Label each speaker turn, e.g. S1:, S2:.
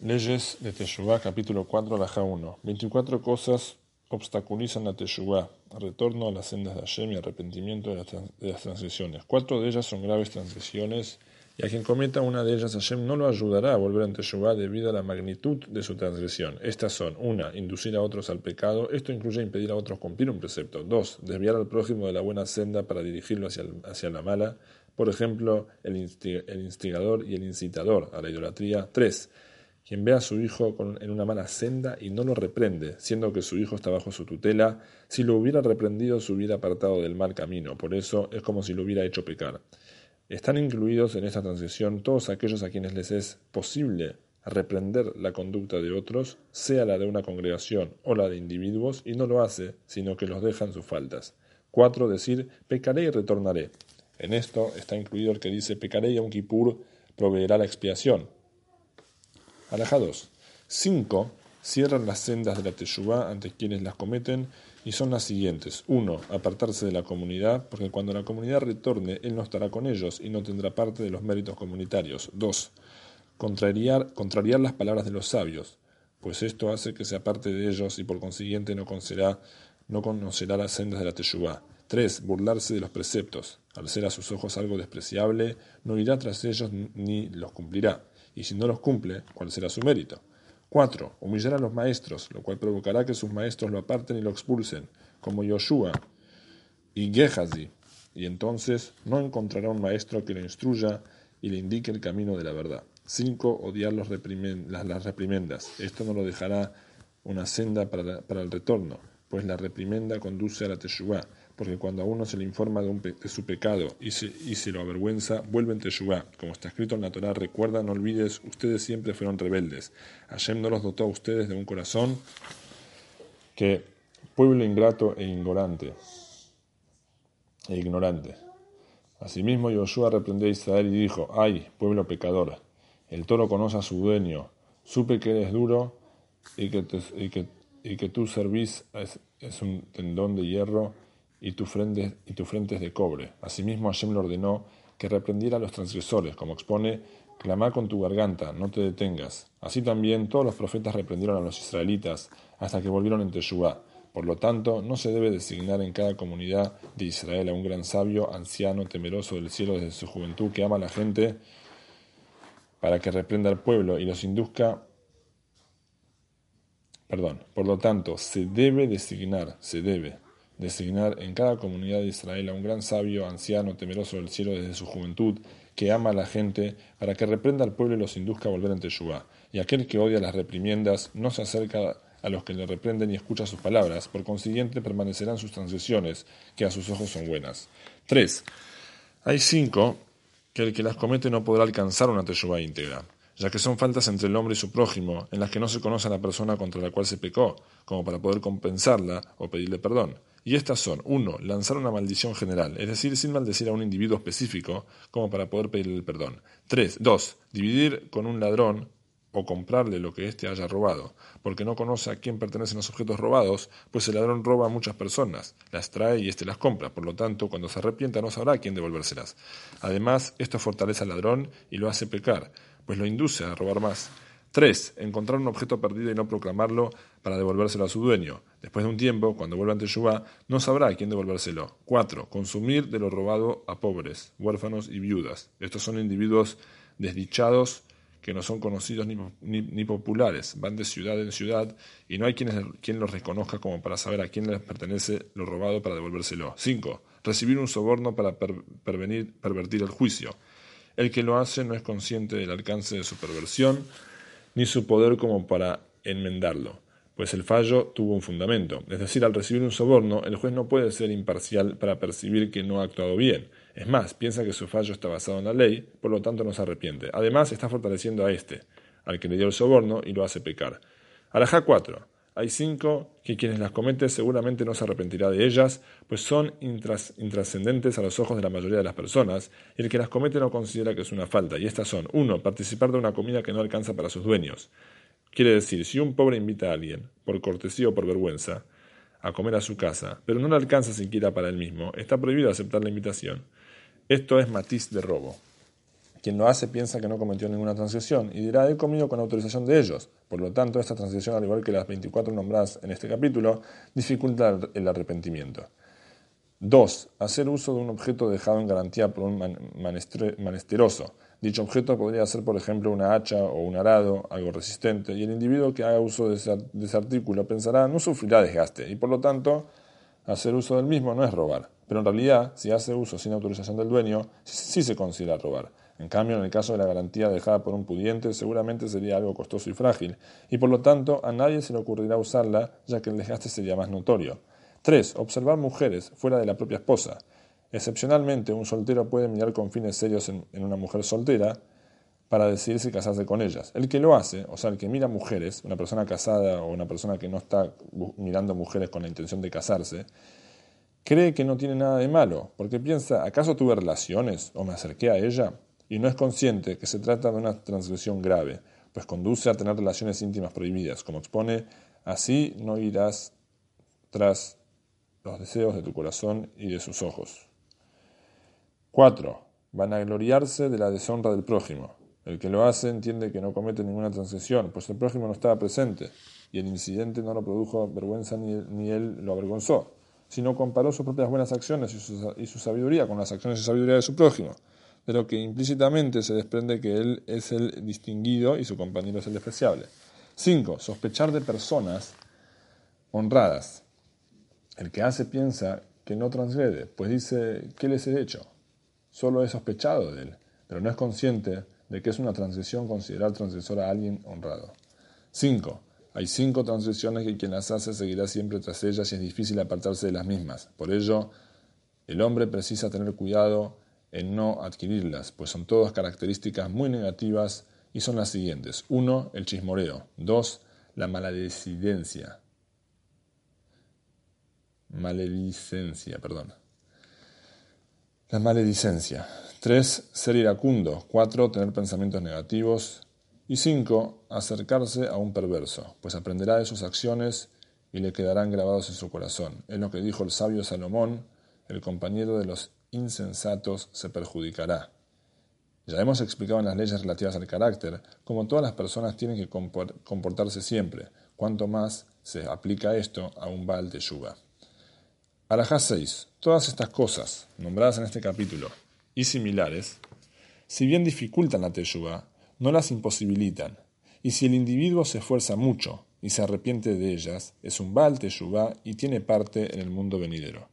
S1: Leyes de Teshuvah, capítulo 4, Laja 1. 24 cosas obstaculizan la Teshuvah, retorno a las sendas de Hashem y arrepentimiento de las, transgresiones. Cuatro de ellas son graves transgresiones, y a quien cometa una de ellas Hashem no lo ayudará a volver a Teshuvah debido a la magnitud de su transgresión. Estas son, una, inducir a otros al pecado, esto incluye impedir a otros cumplir un precepto. Dos, desviar al prójimo de la buena senda para dirigirlo hacia, hacia la mala, por ejemplo, el, instigador y el incitador a la idolatría. Tres, quien ve a su hijo en una mala senda y no lo reprende, siendo que su hijo está bajo su tutela, si lo hubiera reprendido se hubiera apartado del mal camino, por eso es como si lo hubiera hecho pecar. Están incluidos en esta transgresión todos aquellos a quienes les es posible reprender la conducta de otros, sea la de una congregación o la de individuos, y no lo hace, sino que los deja en sus faltas. 4. Decir, pecaré y retornaré. En esto está incluido el que dice, pecaré y un Kippur proveerá la expiación, Alajados. 5. Cierran las sendas de la Teshuvah ante quienes las cometen y son las siguientes. 1. Apartarse de la comunidad, porque cuando la comunidad retorne, él no estará con ellos y no tendrá parte de los méritos comunitarios. 2. Contrariar, contrariar las palabras de los sabios, pues esto hace que se aparte de ellos y por consiguiente no conocerá, no conocerá las sendas de la Teshuvah. 3. Burlarse de los preceptos. Al ser a sus ojos algo despreciable, no irá tras ellos ni los cumplirá y si no los cumple, ¿cuál será su mérito? 4. Humillar a los maestros, lo cual provocará que sus maestros lo aparten y lo expulsen, como Yoshua y Gehazi, y entonces no encontrará un maestro que lo instruya y le indique el camino de la verdad. 5. Odiar los las, reprimendas. Esto no lo dejará una senda para, el retorno, pues la reprimenda conduce a la Teshuvah, porque cuando a uno se le informa de, su pecado y se, y se, lo avergüenza, vuelve en Teshuvah. Como está escrito en la Torah, recuerda, no olvides, ustedes siempre fueron rebeldes. Hashem no los dotó a ustedes de un corazón que pueblo ingrato e ignorante. E ignorante. Asimismo, Joshua reprendió a Israel y dijo, ay, pueblo pecador, el toro conoce a su dueño, supe que eres duro y que, y que, y que tu servís es, es un tendón de hierro y tu frente, y tu frente es de cobre. Asimismo Hashem le ordenó que reprendiera a los transgresores, como expone, clama con tu garganta, no te detengas. Así también todos los profetas reprendieron a los israelitas hasta que volvieron en Teshuvah. Por lo tanto, no se debe designar en cada comunidad de Israel a un gran sabio, anciano, temeroso del cielo desde su juventud, que ama a la gente para que reprenda al pueblo y los induzca. Perdón, por lo tanto, se debe designar, se debe designar en cada comunidad de Israel a un gran sabio, anciano, temeroso del cielo desde su juventud, que ama a la gente, para que reprenda al pueblo y los induzca a volver ante Teshuvah. Y aquel que odia las reprimiendas no se acerca a los que le reprenden y escucha sus palabras, por consiguiente permanecerán sus transgresiones, que a sus ojos son buenas. 3. Hay cinco que el que las comete no podrá alcanzar una Teshuvah íntegra ya que son faltas entre el hombre y su prójimo, en las que no se conoce a la persona contra la cual se pecó, como para poder compensarla o pedirle perdón. Y estas son, uno, lanzar una maldición general, es decir, sin maldecir a un individuo específico, como para poder pedirle perdón. Tres, dos, dividir con un ladrón o comprarle lo que éste haya robado, porque no conoce a quién pertenecen los objetos robados, pues el ladrón roba a muchas personas, las trae y éste las compra, por lo tanto, cuando se arrepienta no sabrá a quién devolvérselas. Además, esto fortalece al ladrón y lo hace pecar, pues lo induce a robar más. 3. Encontrar un objeto perdido y no proclamarlo para devolvérselo a su dueño. Después de un tiempo, cuando vuelva ante Yubá, no sabrá a quién devolvérselo. 4. Consumir de lo robado a pobres, huérfanos y viudas. Estos son individuos desdichados que no son conocidos ni, ni, populares, van de ciudad en ciudad y no hay quien, quien los reconozca como para saber a quién les pertenece lo robado para devolvérselo. 5. Recibir un soborno para pervertir el juicio. El que lo hace no es consciente del alcance de su perversión ni su poder como para enmendarlo, pues el fallo tuvo un fundamento. Es decir, al recibir un soborno, el juez no puede ser imparcial para percibir que no ha actuado bien. Es más, piensa que su fallo está basado en la ley, por lo tanto no se arrepiente. Además, está fortaleciendo a este, al que le dio el soborno, y lo hace pecar. Alajá 4. Hay cinco que quienes las cometen seguramente no se arrepentirá de ellas, pues son intrascendentes a los ojos de la mayoría de las personas, y el que las comete no considera que es una falta, y estas son, uno, participar de una comida que no alcanza para sus dueños. Quiere decir, si un pobre invita a alguien, por cortesía o por vergüenza, a comer a su casa, pero no le alcanza siquiera para él mismo, está prohibido aceptar la invitación. Esto es matiz de robo. Quien lo hace piensa que no cometió ninguna transgresión y dirá, he comido con autorización de ellos. Por lo tanto, esta transgresión, al igual que las 24 nombradas en este capítulo, dificulta el arrepentimiento. 2. Hacer uso de un objeto dejado en garantía por un manesteroso. Dicho objeto podría ser, por ejemplo, una hacha o un arado, algo resistente, y el individuo que haga uso de ese, artículo pensará no sufrirá desgaste, y por lo tanto, hacer uso del mismo no es robar. Pero en realidad, si hace uso sin autorización del dueño, sí se considera robar. En cambio, en el caso de la garantía dejada por un pudiente, seguramente sería algo costoso y frágil, y por lo tanto a nadie se le ocurrirá usarla, ya que el desgaste sería más notorio. 3. Observar mujeres fuera de la propia esposa. Excepcionalmente, un soltero puede mirar con fines serios en, una mujer soltera para decidir si casarse con ellas. El que lo hace, o sea, el que mira mujeres, una persona casada o una persona que no está mirando mujeres con la intención de casarse, cree que no tiene nada de malo, porque piensa, ¿acaso tuve relaciones o me acerqué a ella? Y no es consciente que se trata de una transgresión grave, pues conduce a tener relaciones íntimas prohibidas, como expone, así no irás tras los deseos de tu corazón y de sus ojos. 4. Vanagloriarse de la deshonra del prójimo. El que lo hace entiende que no comete ninguna transgresión, pues el prójimo no estaba presente y el incidente no lo produjo vergüenza ni él, lo avergonzó, sino comparó sus propias buenas acciones y su, y su sabiduría con las acciones y sabiduría de su prójimo, de lo que implícitamente se desprende que él es el distinguido y su compañero es el despreciable. 5. Sospechar de personas honradas. El que hace piensa que no transgrede, pues dice, ¿qué les he hecho? Solo he sospechado de él, pero no es consciente de que es una transgresión considerar transgresor a alguien honrado. 5. Hay cinco transgresiones que quien las hace seguirá siempre tras ellas y es difícil apartarse de las mismas. Por ello, el hombre precisa tener cuidado en no adquirirlas, pues son todas características muy negativas y son las siguientes. 1. El chismoreo. 2. La maledicidencia maledicencia, perdón. La maledicencia. 3. Ser iracundo. 4. Tener pensamientos negativos. Y 5. Acercarse a un perverso, pues aprenderá de sus acciones y le quedarán grabados en su corazón. Es lo que dijo el sabio Salomón, el compañero de los insensatos se perjudicará. Ya hemos explicado en las leyes relativas al carácter como todas las personas tienen que comportarse siempre, cuanto más se aplica esto a un Baal de Yuba. Alajá 6. Todas estas cosas, nombradas en este capítulo, y similares, si bien dificultan la teyuba, no las imposibilitan, y si el individuo se esfuerza mucho y se arrepiente de ellas, es un Baal teyuba y tiene parte en el mundo venidero.